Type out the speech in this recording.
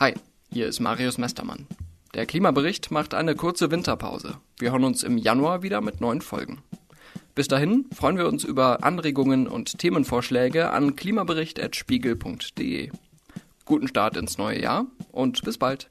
Hi, hier ist Marius Mestermann. Der Klimabericht macht eine kurze Winterpause. Wir hören uns im Januar wieder mit neuen Folgen. Bis dahin freuen wir uns über Anregungen und Themenvorschläge an klimabericht.spiegel.de. Guten Start ins neue Jahr und bis bald.